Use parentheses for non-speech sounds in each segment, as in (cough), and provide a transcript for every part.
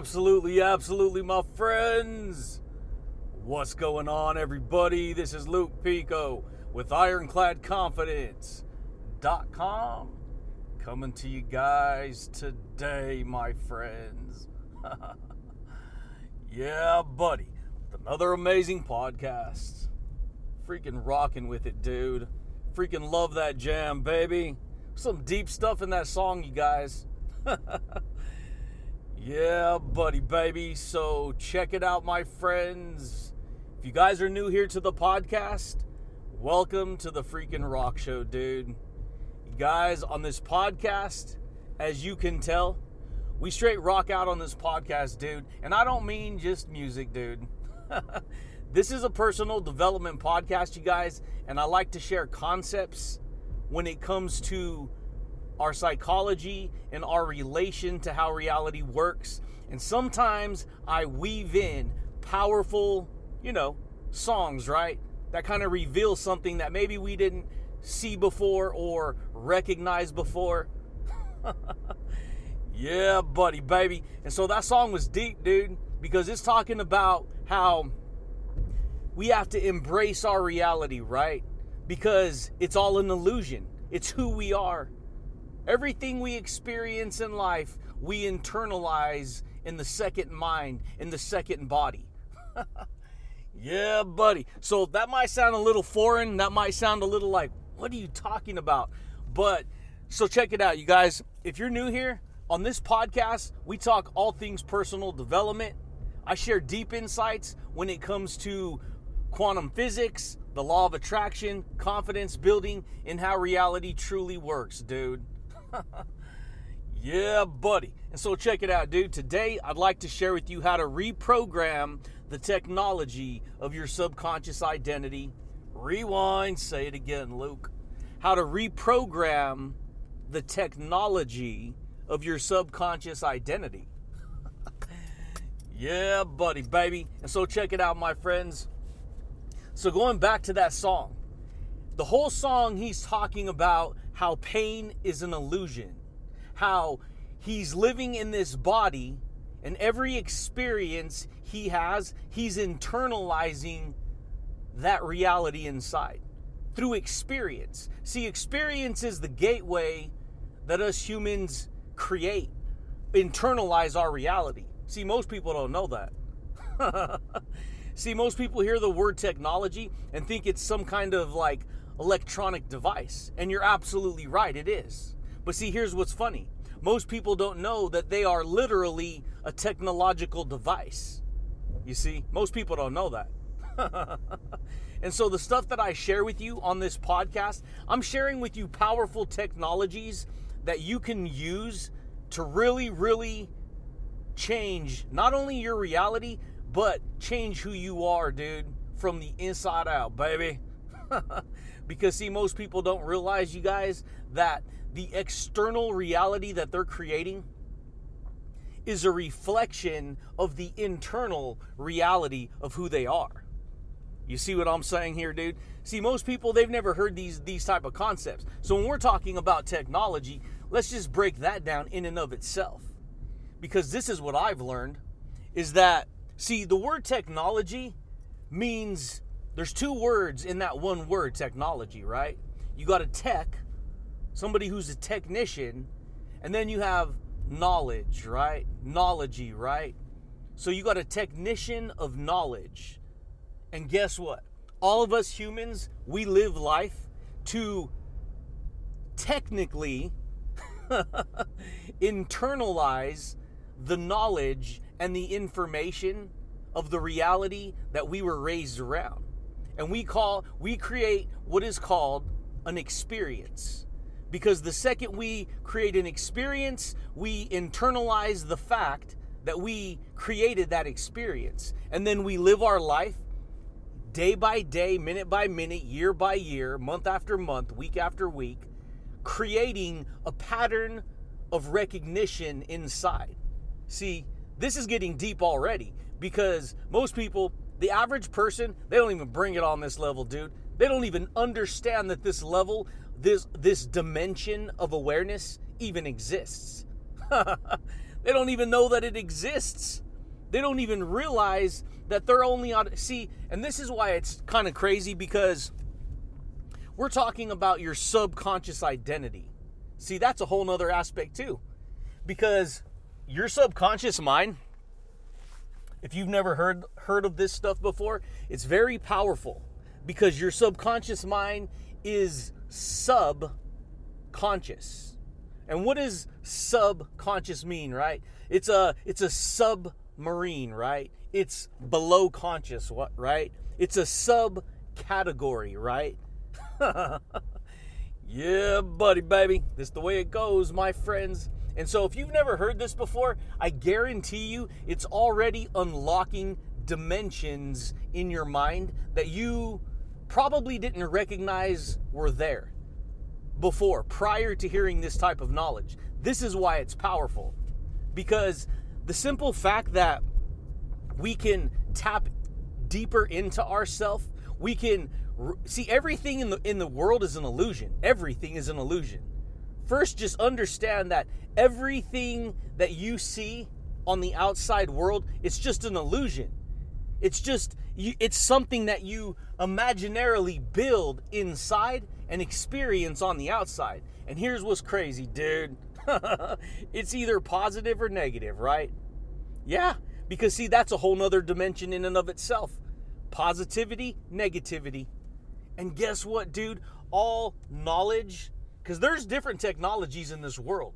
Absolutely, absolutely, my friends. What's going on, everybody? This is Luke Pico with IroncladConfidence.com coming to you guys today, my friends. (laughs) yeah, buddy. with Another amazing podcast. Freaking rocking with it, dude. Freaking love that jam, baby. Some deep stuff in that song, you guys. (laughs) Yeah, buddy, baby. So check it out, my friends. If you guys are new here to the podcast, welcome to the freaking rock show, dude. You guys, on this podcast, as you can tell, we straight rock out on this podcast, dude. And I don't mean just music, dude. (laughs) this is a personal development podcast, you guys, and I like to share concepts when it comes to our psychology, and our relation to how reality works. And sometimes I weave in powerful, you know, songs, right? That kind of reveal something that maybe we didn't see before or recognize before. (laughs) yeah, buddy, baby. And so that song was deep, dude, because it's talking about how we have to embrace our reality, right? Because it's all an illusion. It's who we are. Everything we experience in life, we internalize in the second mind, in the second body. (laughs) yeah, buddy. So that might sound a little foreign. That might sound a little like, what are you talking about? But so check it out, you guys. If you're new here, on this podcast, we talk all things personal development. I share deep insights when it comes to quantum physics, the law of attraction, confidence building, and how reality truly works, dude. (laughs) yeah, buddy. And so check it out, dude. Today, I'd like to share with you how to reprogram the technology of your subconscious identity. Rewind, say it again, Luke. How to reprogram the technology of your subconscious identity. (laughs) yeah, buddy, baby. And so check it out, my friends. So going back to that song, the whole song he's talking about how pain is an illusion, how he's living in this body, and every experience he has, he's internalizing that reality inside through experience. See, experience is the gateway that us humans create, internalize our reality. See, most people don't know that. (laughs) See, most people hear the word technology and think it's some kind of like electronic device. And you're absolutely right, it is. But see, here's what's funny most people don't know that they are literally a technological device. You see, most people don't know that. (laughs) and so, the stuff that I share with you on this podcast, I'm sharing with you powerful technologies that you can use to really, really change not only your reality, but change who you are, dude, from the inside out, baby. (laughs) Because, see, most people don't realize, you guys, that the external reality that they're creating is a reflection of the internal reality of who they are. You see what I'm saying here, dude? See, most people they've never heard these these type of concepts. So when we're talking about technology, let's just break that down in and of itself. Because this is what I've learned is that see, the word technology means there's two words in that one word, technology, right? You got a tech, somebody who's a technician, and then you have knowledge, right? Knowledgy, right? So you got a technician of knowledge. And guess what? All of us humans, we live life to technically (laughs) internalize the knowledge and the information of the reality that we were raised around and we call we create what is called an experience. Because the second we create an experience we internalize the fact that we created that experience. And then we live our life day by day minute by minute year by year month after month week after week creating a pattern of recognition inside. See this is getting deep already because most people the average person, they don't even bring it on this level, dude. They don't even understand that this level, this this dimension of awareness even exists. (laughs) They don't even know that it exists. They don't even realize that they're only on. See, and this is why it's kind of crazy because we're talking about your subconscious identity. See, that's a whole nother aspect too. Because your subconscious mind, if you've never heard heard of this stuff before, it's very powerful because your subconscious mind is subconscious. And what does subconscious mean, right? It's a it's a submarine, right? It's below conscious, what right? It's a subcategory, right? (laughs) yeah, buddy, baby. This is the way it goes, my friends. And so, if you've never heard this before, I guarantee you it's already unlocking dimensions in your mind that you probably didn't recognize were there before, prior to hearing this type of knowledge. This is why it's powerful. Because the simple fact that we can tap deeper into ourself, we can see everything in the in the world is an illusion. Everything is an illusion. First just understand that everything that you see on the outside world, it's just an illusion. It's just it's something that you imaginarily build inside and experience on the outside. And here's what's crazy, dude. (laughs) it's either positive or negative, right? Yeah, because see, that's a whole nother dimension in and of itself. Positivity, negativity. And guess what, dude? All knowledge, because there's different technologies in this world.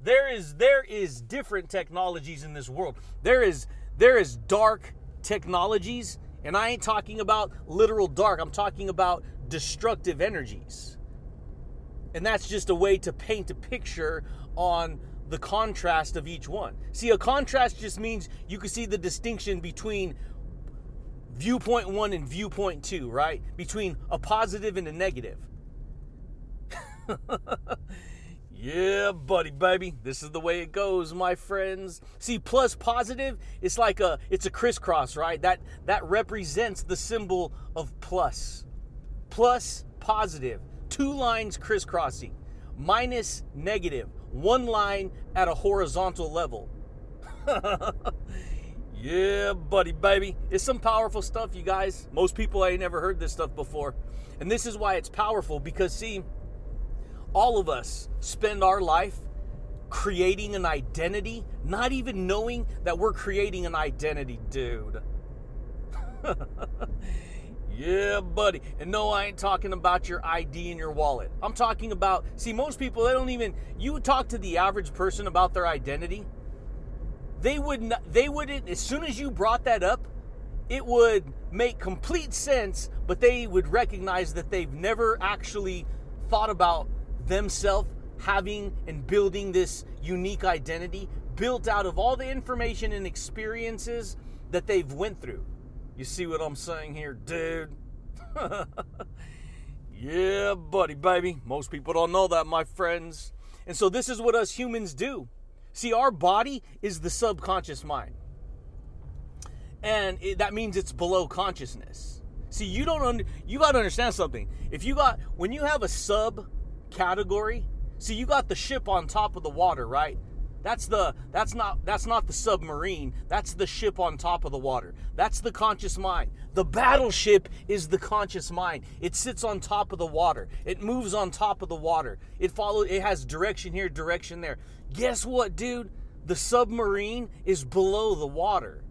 There is there is different technologies in this world. There is there is dark technologies, and I ain't talking about literal dark. I'm talking about destructive energies. And that's just a way to paint a picture on the contrast of each one. See, a contrast just means you can see the distinction between viewpoint one and viewpoint two, right? Between a positive and a negative. (laughs) yeah, buddy, baby. This is the way it goes, my friends. See, plus positive, it's like a it's a crisscross, right? That that represents the symbol of plus plus positive, two lines crisscrossing, minus negative, one line at a horizontal level. (laughs) yeah, buddy, baby. It's some powerful stuff, you guys. Most people ain't never heard this stuff before. And this is why it's powerful because, see, all of us spend our life creating an identity, not even knowing that we're creating an identity, dude. (laughs) Yeah, buddy. And no, I ain't talking about your ID in your wallet. I'm talking about, see, most people, they don't even, you talk to the average person about their identity, they would not, they wouldn't, as soon as you brought that up, it would make complete sense, but they would recognize that they've never actually thought about themselves having and building this unique identity built out of all the information and experiences that they've went through. You see what I'm saying here, dude? (laughs) yeah, buddy, baby. Most people don't know that, my friends. And so this is what us humans do. See, our body is the subconscious mind. And it, that means it's below consciousness. See, you don't you got to understand something. If you got when you have a sub category, see you got the ship on top of the water, right? That's the that's not that's not the submarine. That's the ship on top of the water. That's the conscious mind. The battleship is the conscious mind. It sits on top of the water. It moves on top of the water. It follows it has direction here, direction there. Guess what, dude? The submarine is below the water.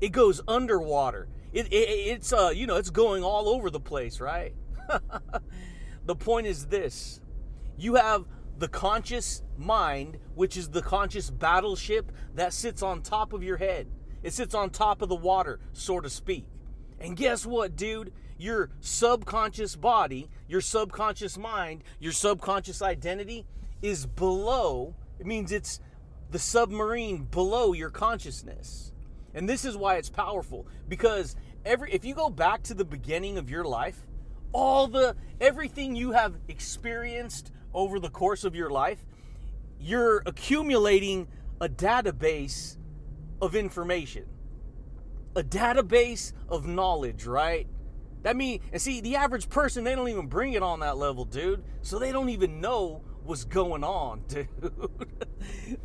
It goes underwater. It, it it's uh you know, it's going all over the place, right? (laughs) the point is this. You have the conscious mind, which is the conscious battleship that sits on top of your head. It sits on top of the water, so to speak. And guess what, dude? Your subconscious body, your subconscious mind, your subconscious identity is below. It means it's the submarine below your consciousness. And this is why it's powerful because every if you go back to the beginning of your life, all the everything you have experienced over the course of your life, you're accumulating a database of information, a database of knowledge, right? That mean, and see, the average person, they don't even bring it on that level, dude. So they don't even know what's going on, (laughs) dude.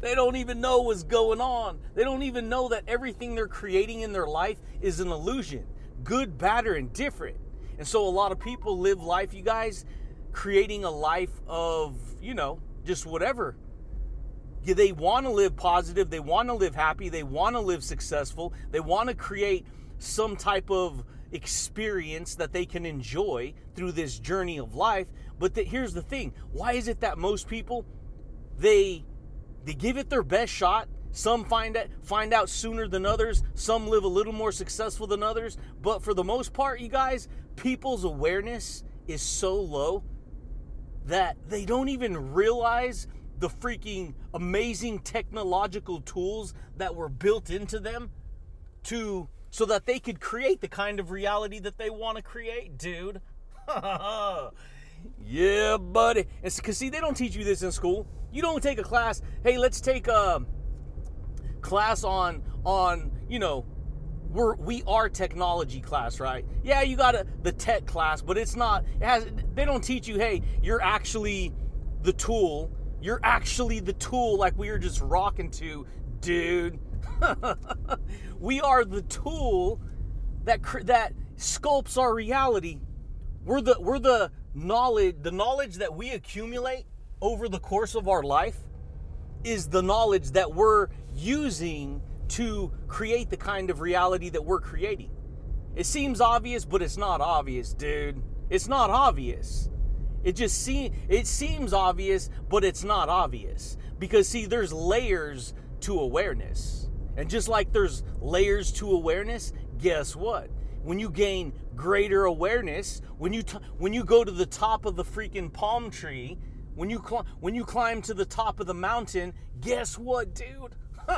they don't even know what's going on. They don't even know that everything they're creating in their life is an illusion good, bad, or indifferent. And so a lot of people live life, you guys, creating a life of, you know, just whatever. They want to live positive, they want to live happy, they want to live successful, they want to create some type of experience that they can enjoy through this journey of life. But the, here's the thing why is it that most people they they give it their best shot some find out, find out sooner than others. Some live a little more successful than others. But for the most part, you guys, people's awareness is so low that they don't even realize the freaking amazing technological tools that were built into them to so that they could create the kind of reality that they want to create, dude. (laughs) yeah, buddy. It's because see, they don't teach you this in school. You don't take a class. Hey, let's take a um, class on on you know we're we are technology class right? Yeah you got a, the tech class but it's not it has they don't teach you hey you're actually the tool. You're actually the tool like we were just rocking to dude. (laughs) We are the tool that that sculpts our reality. We're the we're the knowledge the knowledge that we accumulate over the course of our life is the knowledge that we're using to create the kind of reality that we're creating. It seems obvious, but it's not obvious, dude. It's not obvious. It just seems it seems obvious, but it's not obvious. Because see, there's layers to awareness. And just like there's layers to awareness, guess what? When you gain greater awareness, when you t- when you go to the top of the freaking palm tree, when you cl- when you climb to the top of the mountain, guess what, dude? (laughs)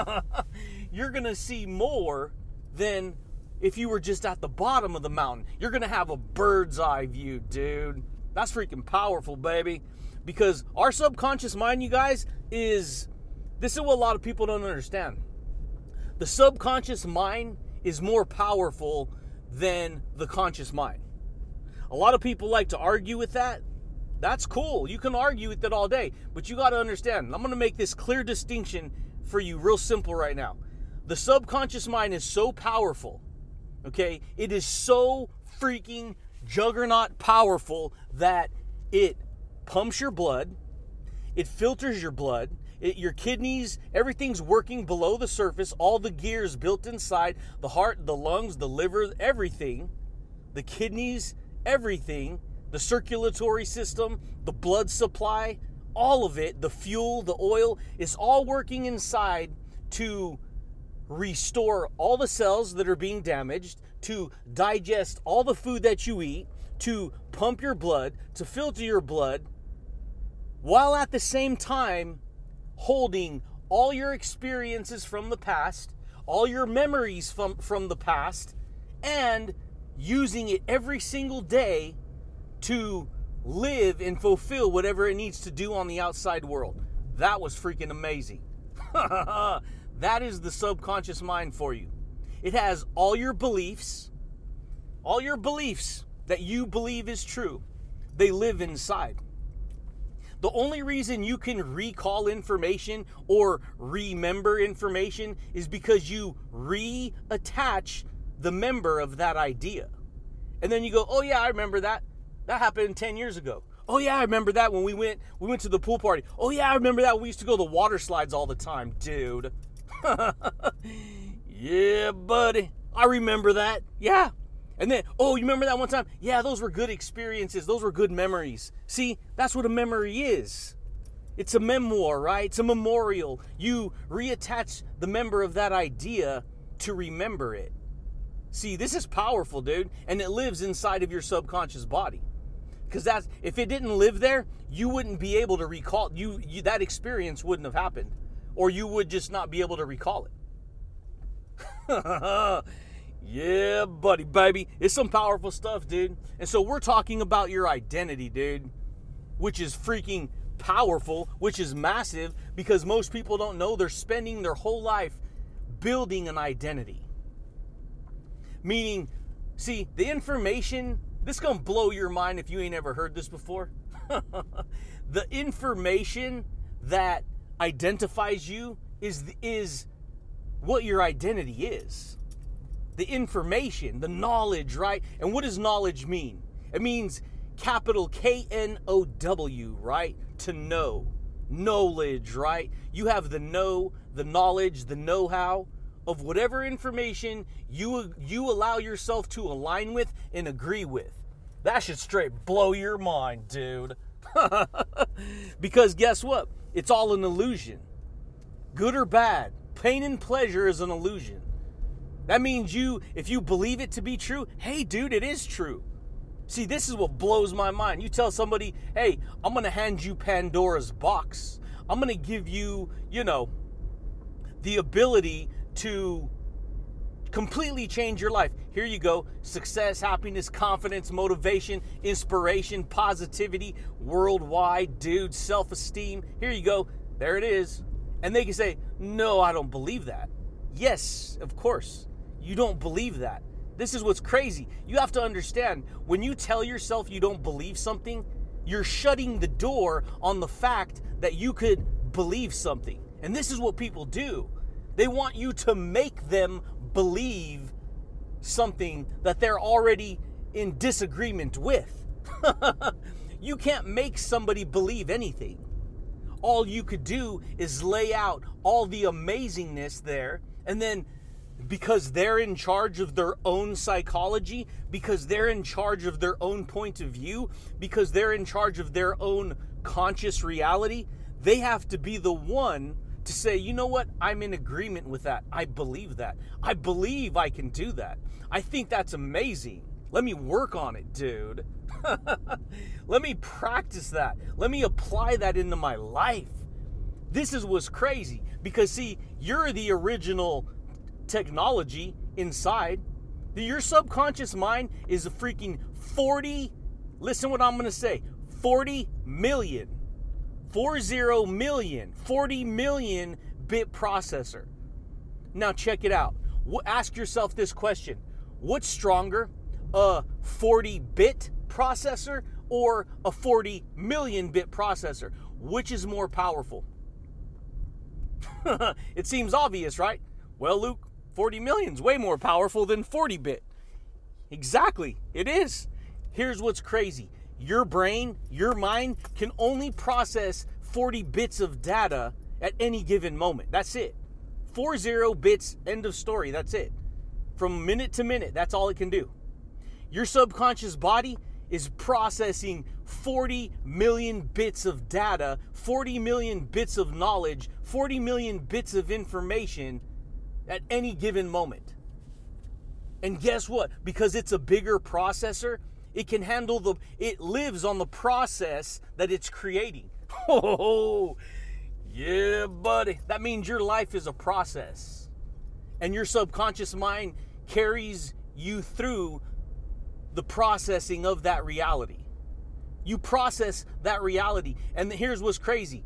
you're going to see more than if you were just at the bottom of the mountain. You're going to have a bird's eye view, dude. That's freaking powerful, baby. Because our subconscious mind, you guys, is this is what a lot of people don't understand. The subconscious mind is more powerful than the conscious mind. A lot of people like to argue with that. That's cool. You can argue with it all day. But you got to understand, I'm going to make this clear distinction for you real simple right now. The subconscious mind is so powerful, okay? It is so freaking juggernaut powerful that it pumps your blood, it filters your blood, it, your kidneys, everything's working below the surface, all the gears built inside the heart, the lungs, the liver, everything, the kidneys, everything, the circulatory system, the blood supply, all of it, the fuel, the oil, is all working inside to restore all the cells that are being damaged, to digest all the food that you eat, to pump your blood, to filter your blood, while at the same time holding all your experiences from the past, all your memories from, from the past, and using it every single day to live and fulfill whatever it needs to do on the outside world. That was freaking amazing. (laughs) that is the subconscious mind for you. It has all your beliefs, all your beliefs that you believe is true, they live inside. The only reason you can recall information or remember information is because you reattach the member of that idea. And then you go, oh, yeah, I remember that. That happened 10 years ago. Oh yeah, I remember that when we went we went to the pool party. Oh yeah, I remember that we used to go to the water slides all the time, dude. (laughs) yeah, buddy. I remember that. Yeah. And then, oh, you remember that one time? Yeah, those were good experiences. Those were good memories. See, that's what a memory is. It's a memoir, right? It's a memorial. You reattach the member of that idea to remember it. See, this is powerful, dude, and it lives inside of your subconscious body because that's if it didn't live there you wouldn't be able to recall you, you that experience wouldn't have happened or you would just not be able to recall it. (laughs) Yeah buddy baby it's some powerful stuff dude. And so we're talking about your identity dude which is freaking powerful which is massive because most people don't know they're spending their whole life building an identity. Meaning see the information this gonna blow your mind if you ain't ever heard this before. (laughs) the information that identifies you is is what your identity is. The information, the knowledge, right? And what does knowledge mean? It means capital K N O W, right? To know. Knowledge, right? You have the know, the knowledge, the know-how of whatever information you you allow yourself to align with and agree with. That should straight blow your mind, dude. (laughs) because guess what? It's all an illusion. Good or bad, pain and pleasure is an illusion. That means you, if you believe it to be true, hey, dude, it is true. See, this is what blows my mind. You tell somebody, hey, I'm going to hand you Pandora's box. I'm going to give you, you know, the ability to completely change your life. Here you go success, happiness, confidence, motivation, inspiration, positivity, worldwide, dude, self esteem. Here you go. There it is. And they can say, No, I don't believe that. Yes, of course. You don't believe that. This is what's crazy. You have to understand when you tell yourself you don't believe something, you're shutting the door on the fact that you could believe something. And this is what people do. They want you to make them believe something that they're already in disagreement with. (laughs) you can't make somebody believe anything. All you could do is lay out all the amazingness there, and then because they're in charge of their own psychology, because they're in charge of their own point of view, because they're in charge of their own conscious reality, they have to be the one to say, you know what, I'm in agreement with that. I believe that. I believe I can do that. I think that's amazing. Let me work on it, dude. (laughs) Let me practice that. Let me apply that into my life. This is what's crazy because, see, you're the original technology inside. Your subconscious mind is a freaking 40, listen what I'm going to say 40 million 40 million, 40 million bit processor. Now, check it out. Ask yourself this question What's stronger, a 40 bit processor or a 40 million bit processor? Which is more powerful? (laughs) it seems obvious, right? Well, Luke, 40 million is way more powerful than 40 bit. Exactly, it is. Here's what's crazy your brain, your mind can only process 40 bits of data at any given moment. That's it. 40 bits, end of story. That's it. From minute to minute, that's all it can do. Your subconscious body is processing 40 million bits of data, 40 million bits of knowledge, 40 million bits of information at any given moment. And guess what? Because it's a bigger processor, it can handle the, it lives on the process that it's creating. (laughs) Oh, yeah, buddy. That means your life is a process. And your subconscious mind carries you through the processing of that reality. You process that reality. And here's what's crazy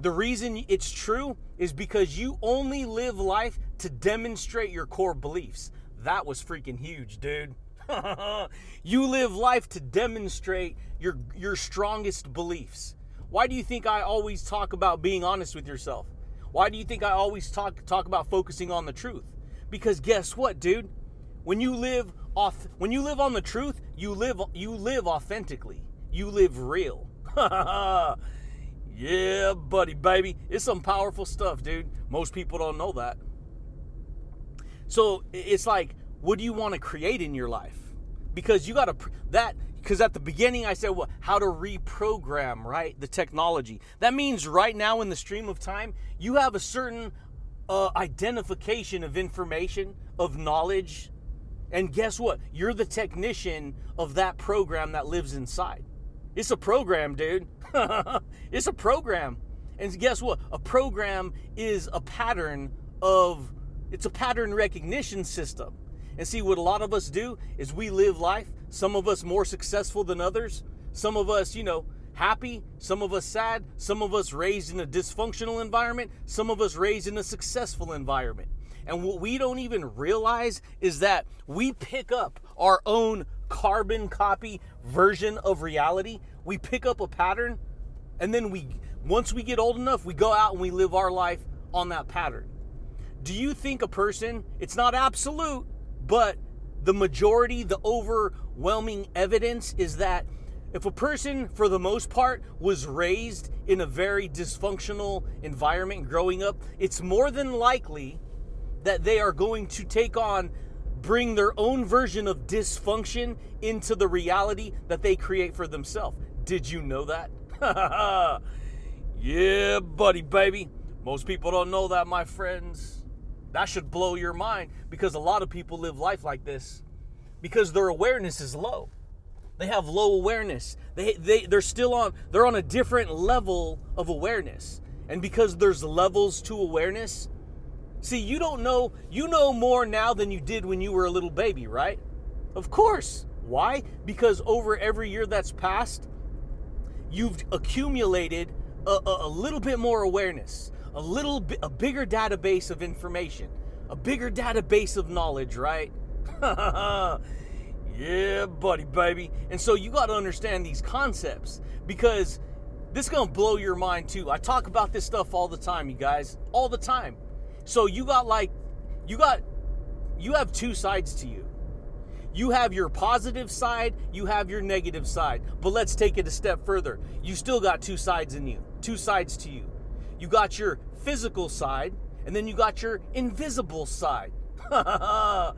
the reason it's true is because you only live life to demonstrate your core beliefs. That was freaking huge, dude. (laughs) you live life to demonstrate your your strongest beliefs. Why do you think I always talk about being honest with yourself? Why do you think I always talk talk about focusing on the truth? Because guess what, dude? When you live off when you live on the truth, you live you live authentically. You live real. (laughs) yeah, buddy, baby. It's some powerful stuff, dude. Most people don't know that. So it's like what do you want to create in your life? Because you got to that because at the beginning I said well how to reprogram, right? The technology. That means right now in the stream of time, you have a certain uh, identification of information, of knowledge, and guess what? You're the technician of that program that lives inside. It's a program, dude. (laughs) it's a program. And guess what? A program is a pattern of it's a pattern recognition system. And see, what a lot of us do is we live life, some of us more successful than others, some of us, you know, happy, some of us sad, some of us raised in a dysfunctional environment, some of us raised in a successful environment. And what we don't even realize is that we pick up our own carbon copy version of reality. We pick up a pattern and then we once we get old enough, we go out and we live our life on that pattern. Do you think a person, it's not absolute, but the majority, the overwhelming evidence is that if a person, for the most part, was raised in a very dysfunctional environment growing up, it's more than likely that they are going to take on, bring their own version of dysfunction into the reality that they create for themselves. Did you know that? (laughs) yeah, buddy, baby. Most people don't know that, my friends. That should blow your mind because a lot of people live life like this because their awareness is low. They have low awareness. They, they, they're still on, they're on a different level of awareness. And because there's levels to awareness, see, you don't know, you know more now than you did when you were a little baby, right? Of course. Why? Because over every year that's passed, you've accumulated a, a, a little bit more awareness, a little bit, a bigger database of information, a bigger database of knowledge, right? (laughs) yeah, buddy, baby. And so you got to understand these concepts because this is going to blow your mind too. I talk about this stuff all the time, you guys, all the time. So you got like, you got, you have two sides to you. You have your positive side, you have your negative side. But let's take it a step further. You still got two sides in you, two sides to you. You got your physical side, and then you got your invisible side. (laughs) yeah,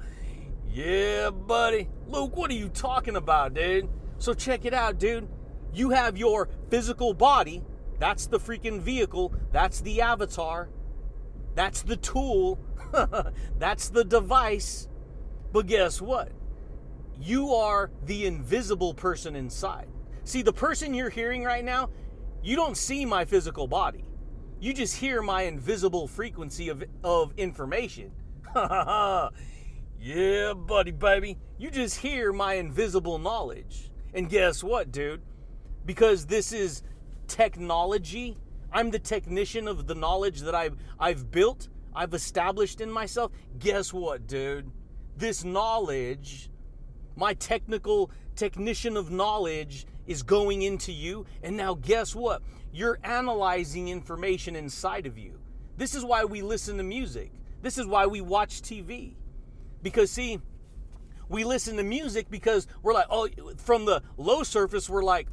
buddy. Luke, what are you talking about, dude? So check it out, dude. You have your physical body. That's the freaking vehicle. That's the avatar. That's the tool. (laughs) That's the device. But guess what? You are the invisible person inside. See, the person you're hearing right now, you don't see my physical body. You just hear my invisible frequency of, of information. (laughs) yeah, buddy, baby. You just hear my invisible knowledge. And guess what, dude? Because this is technology, I'm the technician of the knowledge that I've, I've built, I've established in myself. Guess what, dude? This knowledge my technical technician of knowledge is going into you. And now, guess what? You're analyzing information inside of you. This is why we listen to music. This is why we watch TV. Because, see, we listen to music because we're like, oh, from the low surface, we're like,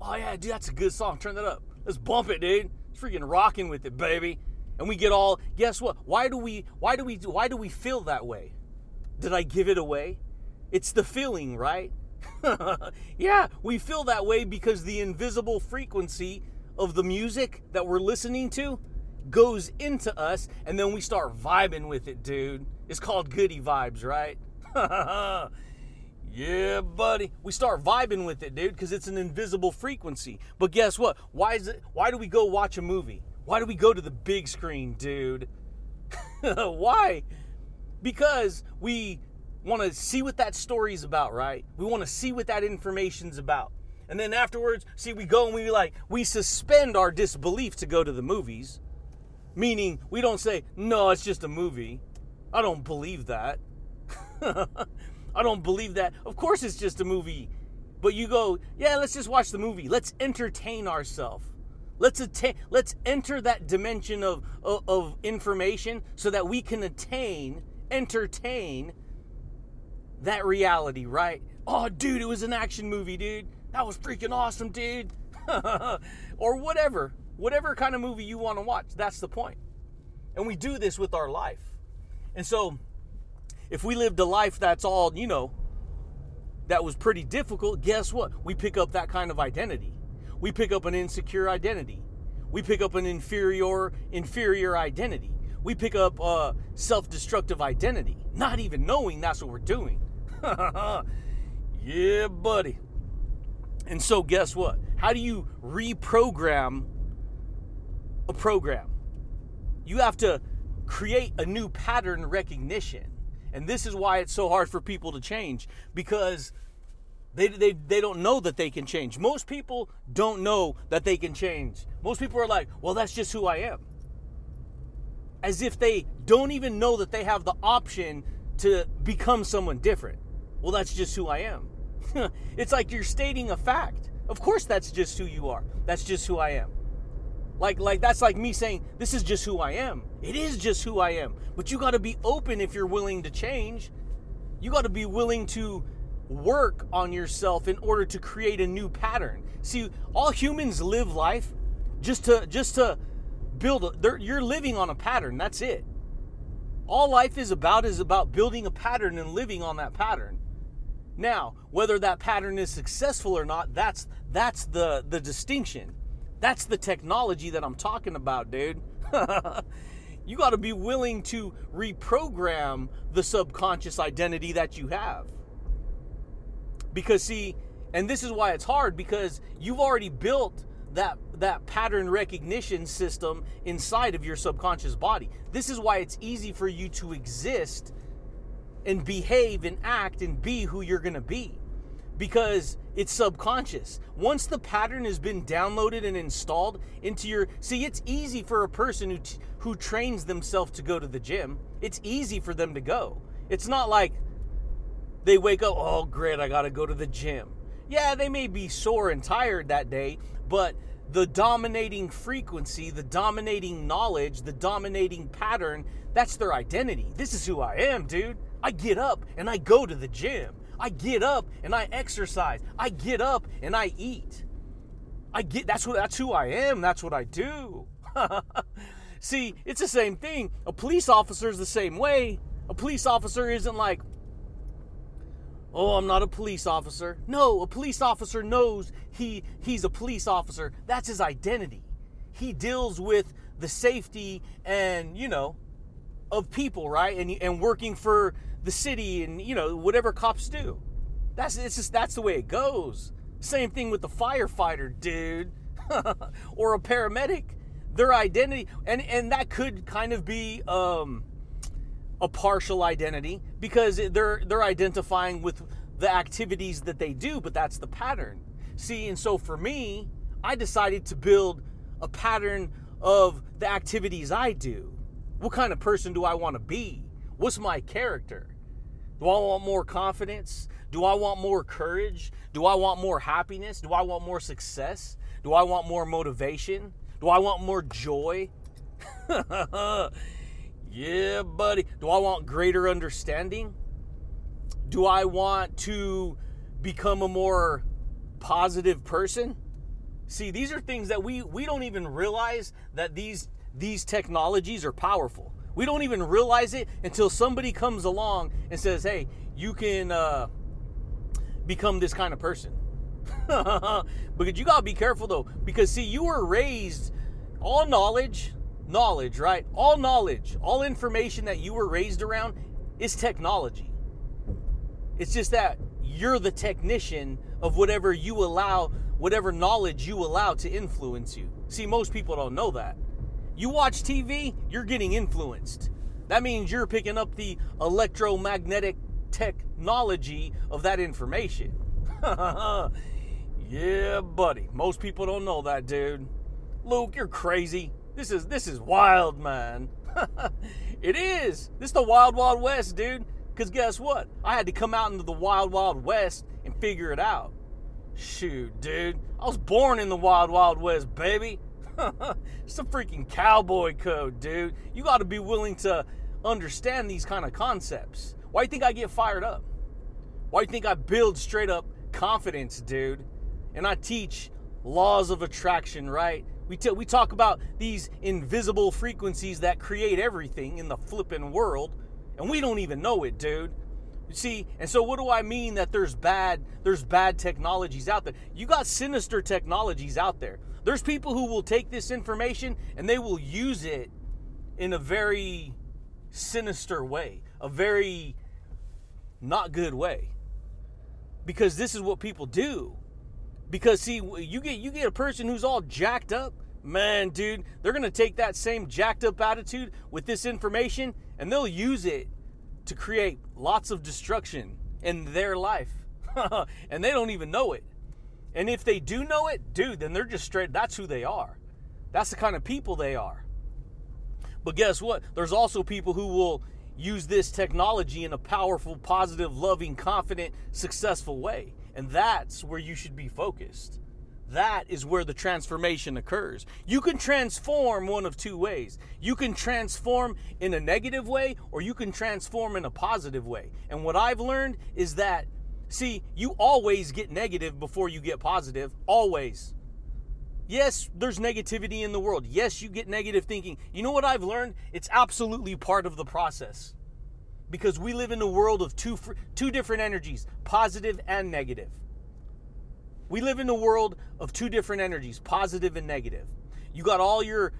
oh, yeah, dude, that's a good song. Turn that up. Let's bump it, dude. It's freaking rocking with it, baby. And we get all, guess what? Why do we, why do we, why do we feel that way? Did I give it away? It's the feeling, right? (laughs) yeah, we feel that way because the invisible frequency of the music that we're listening to goes into us and then we start vibing with it, dude. It's called goody vibes, right? (laughs) yeah, buddy. We start vibing with it, dude, because it's an invisible frequency. But guess what? Why is it why do we go watch a movie? Why do we go to the big screen, dude? (laughs) why? Because we want to see what that story's about, right? We want to see what that information's about. And then afterwards, see, we go and we like, we suspend our disbelief to go to the movies. Meaning, we don't say, no, it's just a movie. I don't believe that. (laughs) I don't believe that. Of course, it's just a movie. But you go, yeah, let's just watch the movie. Let's entertain ourselves. Let's attain, let's enter that dimension of, of, of information so that we can attain, entertain that reality, right? Oh, dude, it was an action movie, dude. That was freaking awesome, dude. (laughs) or whatever, whatever kind of movie you want to watch. That's the point. And we do this with our life. And so, if we lived a life that's all, you know, that was pretty difficult, guess what? We pick up that kind of identity. We pick up an insecure identity. We pick up an inferior inferior identity. We pick up a self-destructive identity, not even knowing that's what we're doing. (laughs) yeah, buddy. And so, guess what? How do you reprogram a program? You have to create a new pattern recognition. And this is why it's so hard for people to change because they, they, they don't know that they can change. Most people don't know that they can change. Most people are like, well, that's just who I am. As if they don't even know that they have the option to become someone different. Well, that's just who I am. (laughs) it's like you're stating a fact. Of course that's just who you are. That's just who I am. Like like that's like me saying this is just who I am. It is just who I am. But you got to be open if you're willing to change. You got to be willing to work on yourself in order to create a new pattern. See, all humans live life just to just to build a, you're living on a pattern. That's it. All life is about is about building a pattern and living on that pattern. Now, whether that pattern is successful or not, that's that's the the distinction. That's the technology that I'm talking about, dude. (laughs) you got to be willing to reprogram the subconscious identity that you have. Because see, and this is why it's hard because you've already built that that pattern recognition system inside of your subconscious body. This is why it's easy for you to exist and behave and act and be who you're going to be because it's subconscious. Once the pattern has been downloaded and installed into your see it's easy for a person who t- who trains themselves to go to the gym. It's easy for them to go. It's not like they wake up, "Oh, great, I got to go to the gym." Yeah, they may be sore and tired that day, but the dominating frequency, the dominating knowledge, the dominating pattern, that's their identity. This is who I am, dude. I get up and I go to the gym. I get up and I exercise. I get up and I eat. I get that's what that's who I am. That's what I do. (laughs) See, it's the same thing. A police officer is the same way. A police officer isn't like, "Oh, I'm not a police officer." No, a police officer knows he he's a police officer. That's his identity. He deals with the safety and, you know, of people, right? And and working for the city and you know whatever cops do. That's it's just that's the way it goes. Same thing with the firefighter, dude, (laughs) or a paramedic. Their identity, and and that could kind of be um, a partial identity because they're they're identifying with the activities that they do, but that's the pattern. See, and so for me, I decided to build a pattern of the activities I do. What kind of person do I want to be? What's my character? Do I want more confidence? Do I want more courage? Do I want more happiness? Do I want more success? Do I want more motivation? Do I want more joy? (laughs) yeah, buddy. Do I want greater understanding? Do I want to become a more positive person? See, these are things that we we don't even realize that these these technologies are powerful. We don't even realize it until somebody comes along and says, "Hey, you can uh, become this kind of person." (laughs) because you gotta be careful though, because see, you were raised all knowledge, knowledge, right? All knowledge, all information that you were raised around is technology. It's just that you're the technician of whatever you allow, whatever knowledge you allow to influence you. See, most people don't know that. You watch TV, you're getting influenced. That means you're picking up the electromagnetic technology of that information. (laughs) yeah, buddy. Most people don't know that, dude. Luke, you're crazy. This is this is wild, man. (laughs) it is. This is the wild wild west, dude. Cause guess what? I had to come out into the wild wild west and figure it out. Shoot, dude. I was born in the wild wild west, baby. (laughs) it's a freaking cowboy code, dude. You got to be willing to understand these kind of concepts. Why do you think I get fired up? Why do you think I build straight up confidence, dude? And I teach laws of attraction, right? We, t- we talk about these invisible frequencies that create everything in the flipping world, and we don't even know it, dude. You see, and so what do I mean that there's bad there's bad technologies out there? You got sinister technologies out there. There's people who will take this information and they will use it in a very sinister way, a very not good way. Because this is what people do. Because see, you get you get a person who's all jacked up, man, dude, they're going to take that same jacked up attitude with this information and they'll use it to create lots of destruction in their life. (laughs) and they don't even know it. And if they do know it, dude, then they're just straight, that's who they are. That's the kind of people they are. But guess what? There's also people who will use this technology in a powerful, positive, loving, confident, successful way. And that's where you should be focused. That is where the transformation occurs. You can transform one of two ways. You can transform in a negative way or you can transform in a positive way. And what I've learned is that, see, you always get negative before you get positive. Always. Yes, there's negativity in the world. Yes, you get negative thinking. You know what I've learned? It's absolutely part of the process. Because we live in a world of two two different energies, positive and negative. We live in a world of two different energies, positive and negative. You got all your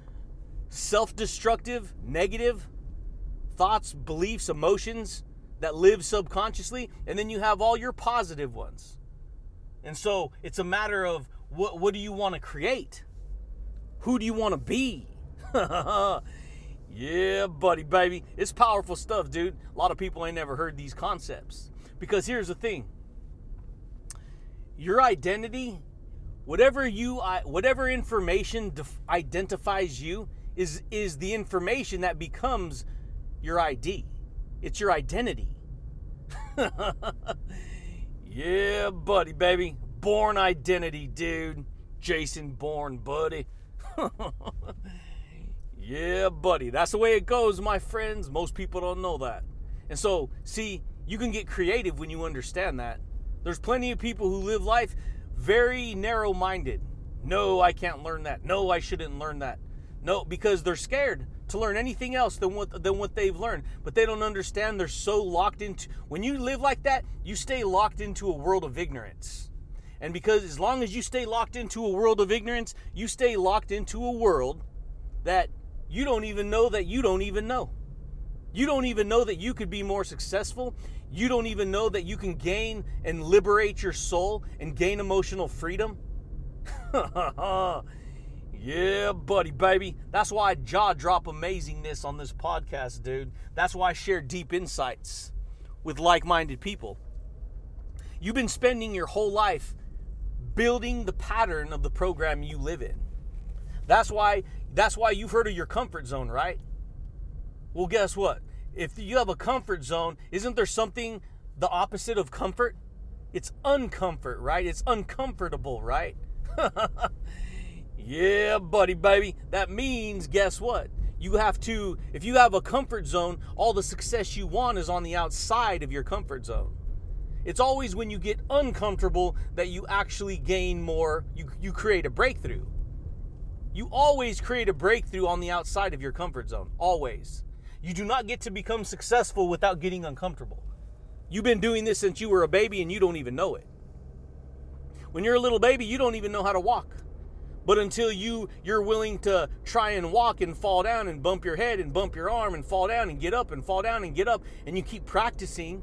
self-destructive, negative thoughts, beliefs, emotions that live subconsciously, and then you have all your positive ones. And so it's a matter of what what do you want to create? Who do you want to be? (laughs) yeah, buddy, baby. It's powerful stuff, dude. A lot of people ain't never heard these concepts. Because here's the thing. Your identity, whatever you whatever information def- identifies you is is the information that becomes your ID. It's your identity. (laughs) yeah, buddy, baby. Bourne Identity, dude. Jason Bourne, buddy. (laughs) yeah, buddy. That's the way it goes, my friends. Most people don't know that. And so, see, you can get creative when you understand that. There's plenty of people who live life very narrow minded. No, I can't learn that. No, I shouldn't learn that. No, because they're scared to learn anything else than what than what they've learned. But they don't understand they're so locked into when you live like that, you stay locked into a world of ignorance. And because as long as you stay locked into a world of ignorance, you stay locked into a world that you don't even know that you don't even know. You don't even know that you could be more successful. You don't even know that you can gain and liberate your soul and gain emotional freedom. (laughs) yeah, buddy, baby. That's why I jaw drop amazingness on this podcast, dude. That's why I share deep insights with like minded people. You've been spending your whole life building the pattern of the program you live in. That's why that's why you've heard of your comfort zone, right? Well, guess what? If you have a comfort zone, isn't there something the opposite of comfort? It's uncomfort, right? It's uncomfortable, right? (laughs) yeah, buddy, baby. That means, guess what? You have to, if you have a comfort zone, all the success you want is on the outside of your comfort zone. It's always when you get uncomfortable that you actually gain more, you, you create a breakthrough. You always create a breakthrough on the outside of your comfort zone. Always. You do not get to become successful without getting uncomfortable. You've been doing this since you were a baby and you don't even know it. When you're a little baby, you don't even know how to walk. But until you you're willing to try and walk and fall down and bump your head and bump your arm and fall down and get up and fall down and get up and you keep practicing,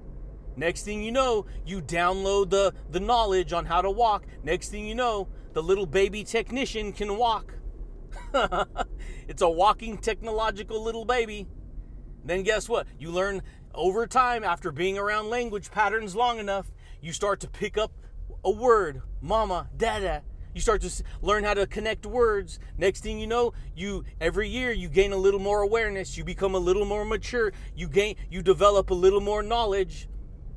Next thing you know, you download the, the knowledge on how to walk. Next thing you know, the little baby technician can walk. (laughs) it's a walking technological little baby. Then guess what? You learn over time, after being around language patterns long enough, you start to pick up a word, mama, dada. You start to learn how to connect words. Next thing you know, you every year you gain a little more awareness, you become a little more mature, you gain you develop a little more knowledge.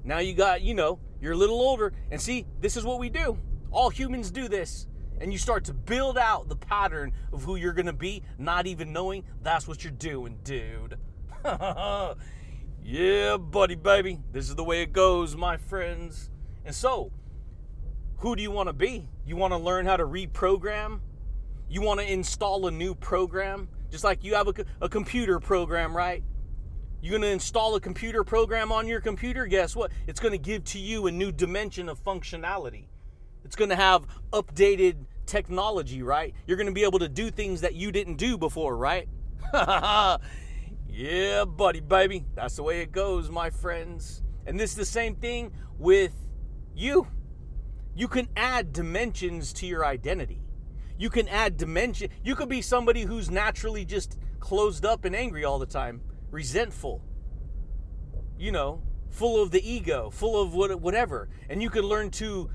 Now you got, you know, you're a little older. And see, this is what we do. All humans do this. And you start to build out the pattern of who you're to be, not even knowing that's what you're doing, dude. (laughs) yeah, buddy, baby. This is the way it goes, my friends. And so, who do you want to be? You want to learn how to reprogram? You want to install a new program? Just like you have a, a computer program, right? You're going to install a computer program on your computer. Guess what? It's going to give to you a new dimension of functionality. It's going to have updated technology, right? You're going to be able to do things that you didn't do before, right? (laughs) yeah, buddy, baby. That's the way it goes, my friends. And this is the same thing with you. You can add dimensions to your identity. You can add dimension. You could be somebody who's naturally just closed up and angry all the time resentful, you know, full of the ego, full of whatever. And you can learn to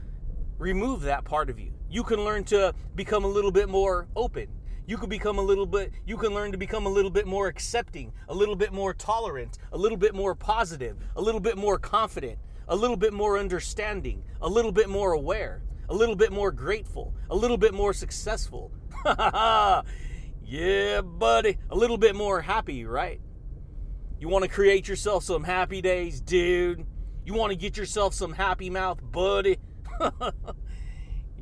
remove that part of you. You can learn to become a little bit more open. You can become a little bit, you can learn to become a little bit more accepting, a little bit more tolerant, a little bit more positive, a little bit more confident, a little bit more understanding, a little bit more aware, a little bit more grateful, a little bit more successful. (laughs) yeah, buddy, a little bit more happy, right? You want to create yourself some happy days, dude. You want to get yourself some happy mouth, buddy. (laughs)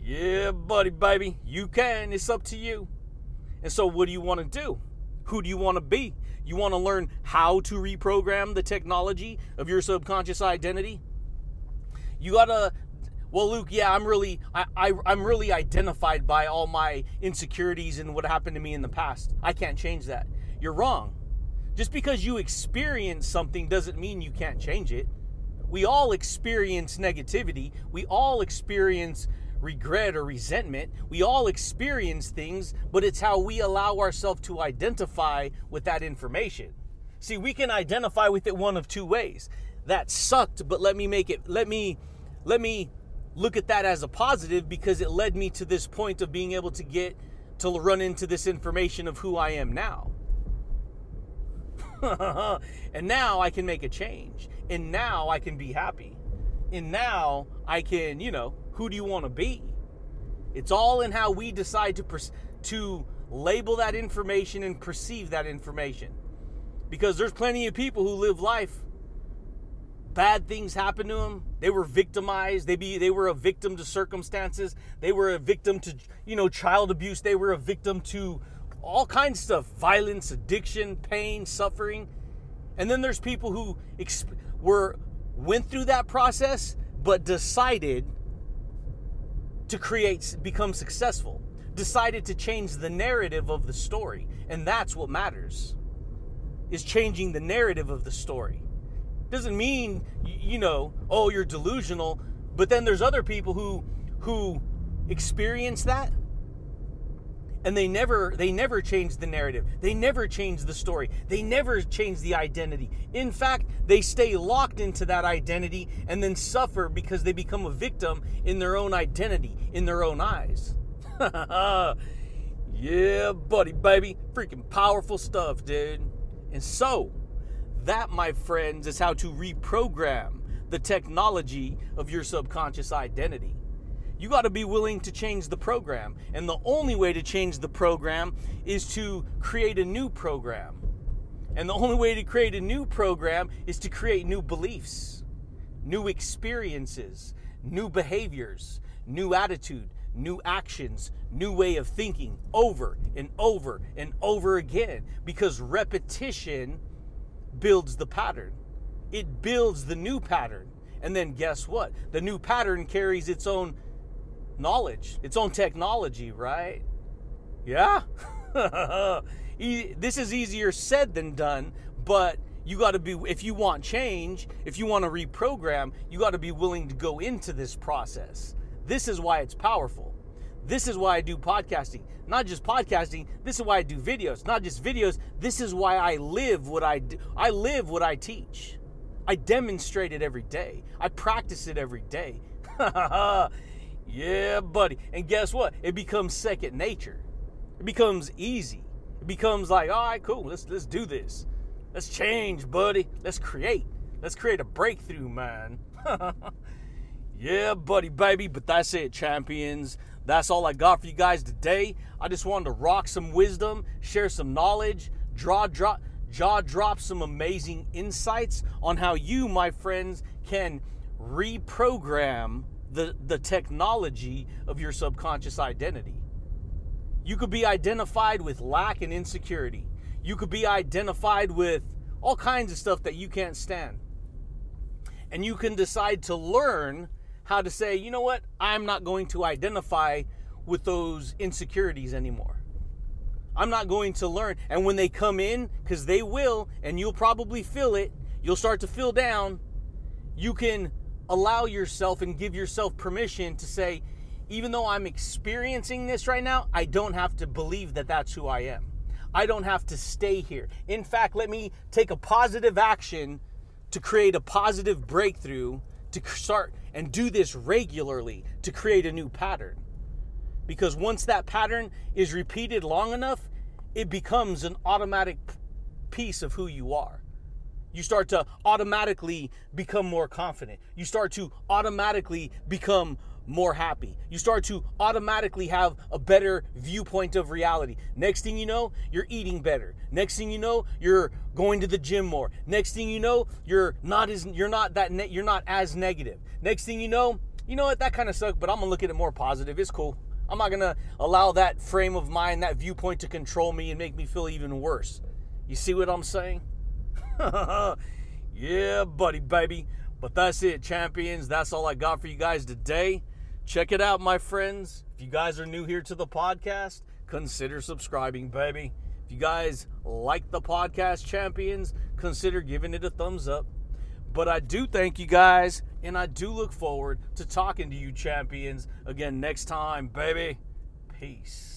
yeah, buddy, baby. You can. It's up to you. And so, what do you want to do? Who do you want to be? You want to learn how to reprogram the technology of your subconscious identity? You got to well luke yeah i'm really I, I i'm really identified by all my insecurities and what happened to me in the past. I can't change that. You're wrong. Just because you experience something doesn't mean you can't change it. We all experience negativity. We all experience regret or resentment. We all experience things but it's how we allow ourselves to identify with that information. See we can identify with it one of two ways. That sucked but let me make it let me let me look at that as a positive because it led me to this point of being able to get to run into this information of who I am now. (laughs) and now I can make a change. And now I can be happy. And now I can, you know, who do you want to be? It's all in how we decide to to label that information and perceive that information. Because there's plenty of people who live life bad things happened to them. They were victimized. They be they were a victim to circumstances. They were a victim to you know child abuse. They were a victim to all kinds of stuff: violence, addiction, pain, suffering. And then there's people who exp- were went through that process but decided to create become successful. Decided to change the narrative of the story, and that's what matters. Is changing the narrative of the story doesn't mean you know oh you're delusional but then there's other people who who experience that and they never they never change the narrative. They never change the story. They never change the identity. In fact they stay locked into that identity and then suffer because they become a victim in their own identity in their own eyes. (laughs) Yeah buddy baby. Freaking powerful stuff dude. And so that, my friends, is how to reprogram the technology of your subconscious identity. You got to be willing to change the program. And the only way to change the program is to create a new program. And the only way to create a new program is to create new beliefs, new experiences, new behaviors, new attitude, new actions, new way of thinking over and over and over again. Because repetition builds the pattern. It builds the new pattern. And then guess what? The new pattern carries its own knowledge, its own technology, right? Yeah? (laughs) this is easier said than done, but you got to be, if you want change, if you want to reprogram, you got to be willing to go into this process. This is why it's powerful. This is why I do podcasting. Not just podcasting, this is why I do videos. Not just videos, this is why I live what I do. I live what I teach. I demonstrate it every day. I practice it every day. (laughs) yeah, buddy. And guess what? It becomes second nature. It becomes easy. It becomes like, all right, cool. Let's let's do this. Let's change, buddy. Let's create. Let's create a breakthrough, man. (laughs) yeah, buddy, baby. But that's it, champions. That's all I got for you guys today. I just wanted to rock some wisdom, share some knowledge, draw drop jaw drop some amazing insights on how you, my friends, can reprogram the, the technology of your subconscious identity. You could be identified with lack and insecurity. You could be identified with all kinds of stuff that you can't stand. And you can decide to learn how to say, you know what, I'm not going to identify with those insecurities anymore. I'm not going to learn. And when they come in, because they will, and you'll probably feel it, you'll start to feel down, you can allow yourself and give yourself permission to say, even though I'm experiencing this right now, I don't have to believe that that's who I am. I don't have to stay here. In fact, let me take a positive action to create a positive breakthrough to start and do this regularly to create a new pattern. Because once that pattern is repeated long enough, it becomes an automatic piece of who you are. You start to automatically become more confident. You start to automatically become more happy. You start to automatically have a better viewpoint of reality. Next thing you know, you're eating better. Next thing you know, you're going to the gym more. Next thing you know, you're not as you're not that ne- you're not as negative. Next thing you know, you know what that kind of sucked, but I'm gonna look at it more positive. It's cool. I'm not gonna allow that frame of mind, that viewpoint to control me and make me feel even worse. You see what I'm saying? (laughs) yeah, buddy, baby. But that's it, champions. That's all I got for you guys today. Check it out, my friends. If you guys are new here to the podcast, consider subscribing, baby. If you guys like the podcast, champions, consider giving it a thumbs up. But I do thank you guys, and I do look forward to talking to you, champions, again next time, baby. Peace.